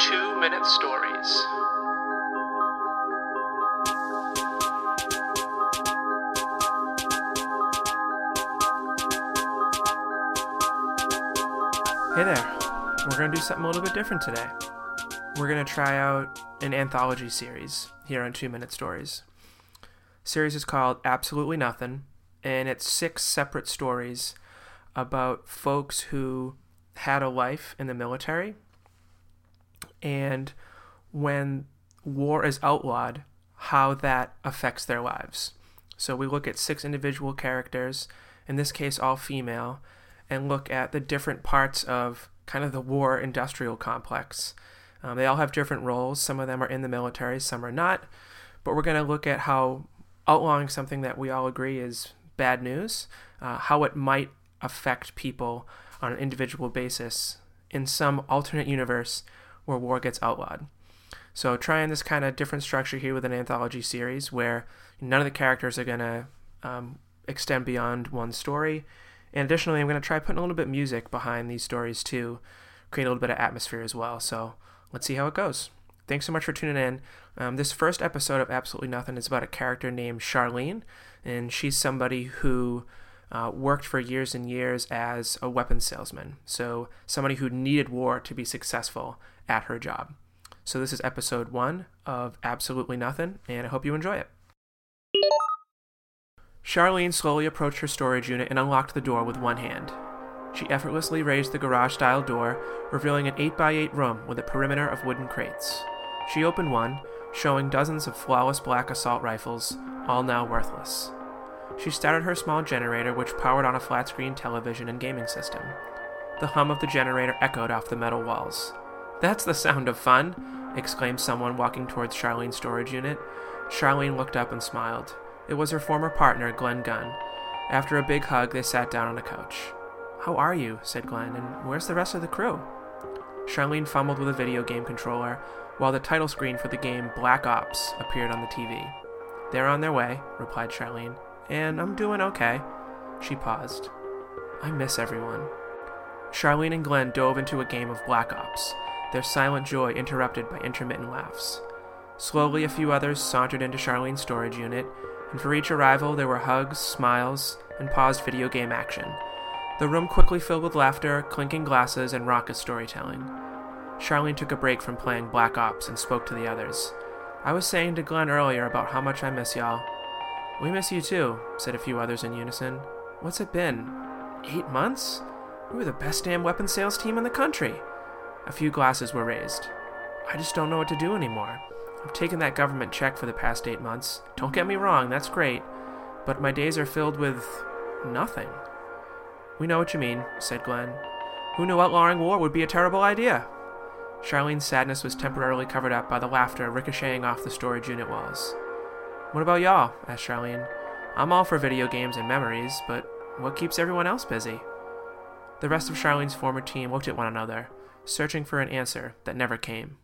Two Minute Stories. Hey there. We're going to do something a little bit different today. We're going to try out an anthology series here on Two Minute Stories. series is called Absolutely Nothing, and it's six separate stories about folks who had a life in the military and when war is outlawed, how that affects their lives. So we look at six individual characters, in this case, all female, and look at the different parts of kind of the war industrial complex. Um, they all have different roles. Some of them are in the military, some are not. But we're going to look at how outlawing something that we all agree is bad news, uh, how it might affect people on an individual basis in some alternate universe where war gets outlawed. So, trying this kind of different structure here with an anthology series where none of the characters are going to um, extend beyond one story and additionally, I'm going to try putting a little bit of music behind these stories too, create a little bit of atmosphere as well. So let's see how it goes. Thanks so much for tuning in. Um, this first episode of Absolutely Nothing is about a character named Charlene, and she's somebody who uh, worked for years and years as a weapons salesman. So somebody who needed war to be successful at her job. So this is episode one of Absolutely Nothing, and I hope you enjoy it. Charlene slowly approached her storage unit and unlocked the door with one hand. She effortlessly raised the garage style door, revealing an 8x8 room with a perimeter of wooden crates. She opened one, showing dozens of flawless black assault rifles, all now worthless. She started her small generator, which powered on a flat screen television and gaming system. The hum of the generator echoed off the metal walls. That's the sound of fun! exclaimed someone walking towards Charlene's storage unit. Charlene looked up and smiled. It was her former partner, Glenn Gunn. After a big hug, they sat down on a couch. How are you? said Glenn, and where's the rest of the crew? Charlene fumbled with a video game controller while the title screen for the game Black Ops appeared on the TV. They're on their way, replied Charlene, and I'm doing okay. She paused. I miss everyone. Charlene and Glenn dove into a game of Black Ops, their silent joy interrupted by intermittent laughs. Slowly, a few others sauntered into Charlene's storage unit, and for each arrival there were hugs, smiles, and paused video game action. The room quickly filled with laughter, clinking glasses, and raucous storytelling. Charlene took a break from playing Black Ops and spoke to the others. I was saying to Glenn earlier about how much I miss y'all. We miss you too, said a few others in unison. What's it been? Eight months? We were the best damn weapon sales team in the country. A few glasses were raised. I just don't know what to do anymore. I've taken that government check for the past eight months. Don't get me wrong, that's great. But my days are filled with nothing. We know what you mean, said Glenn. Who knew outlawing war would be a terrible idea? Charlene's sadness was temporarily covered up by the laughter ricocheting off the storage unit walls. What about y'all? asked Charlene. I'm all for video games and memories, but what keeps everyone else busy? The rest of Charlene's former team looked at one another, searching for an answer that never came.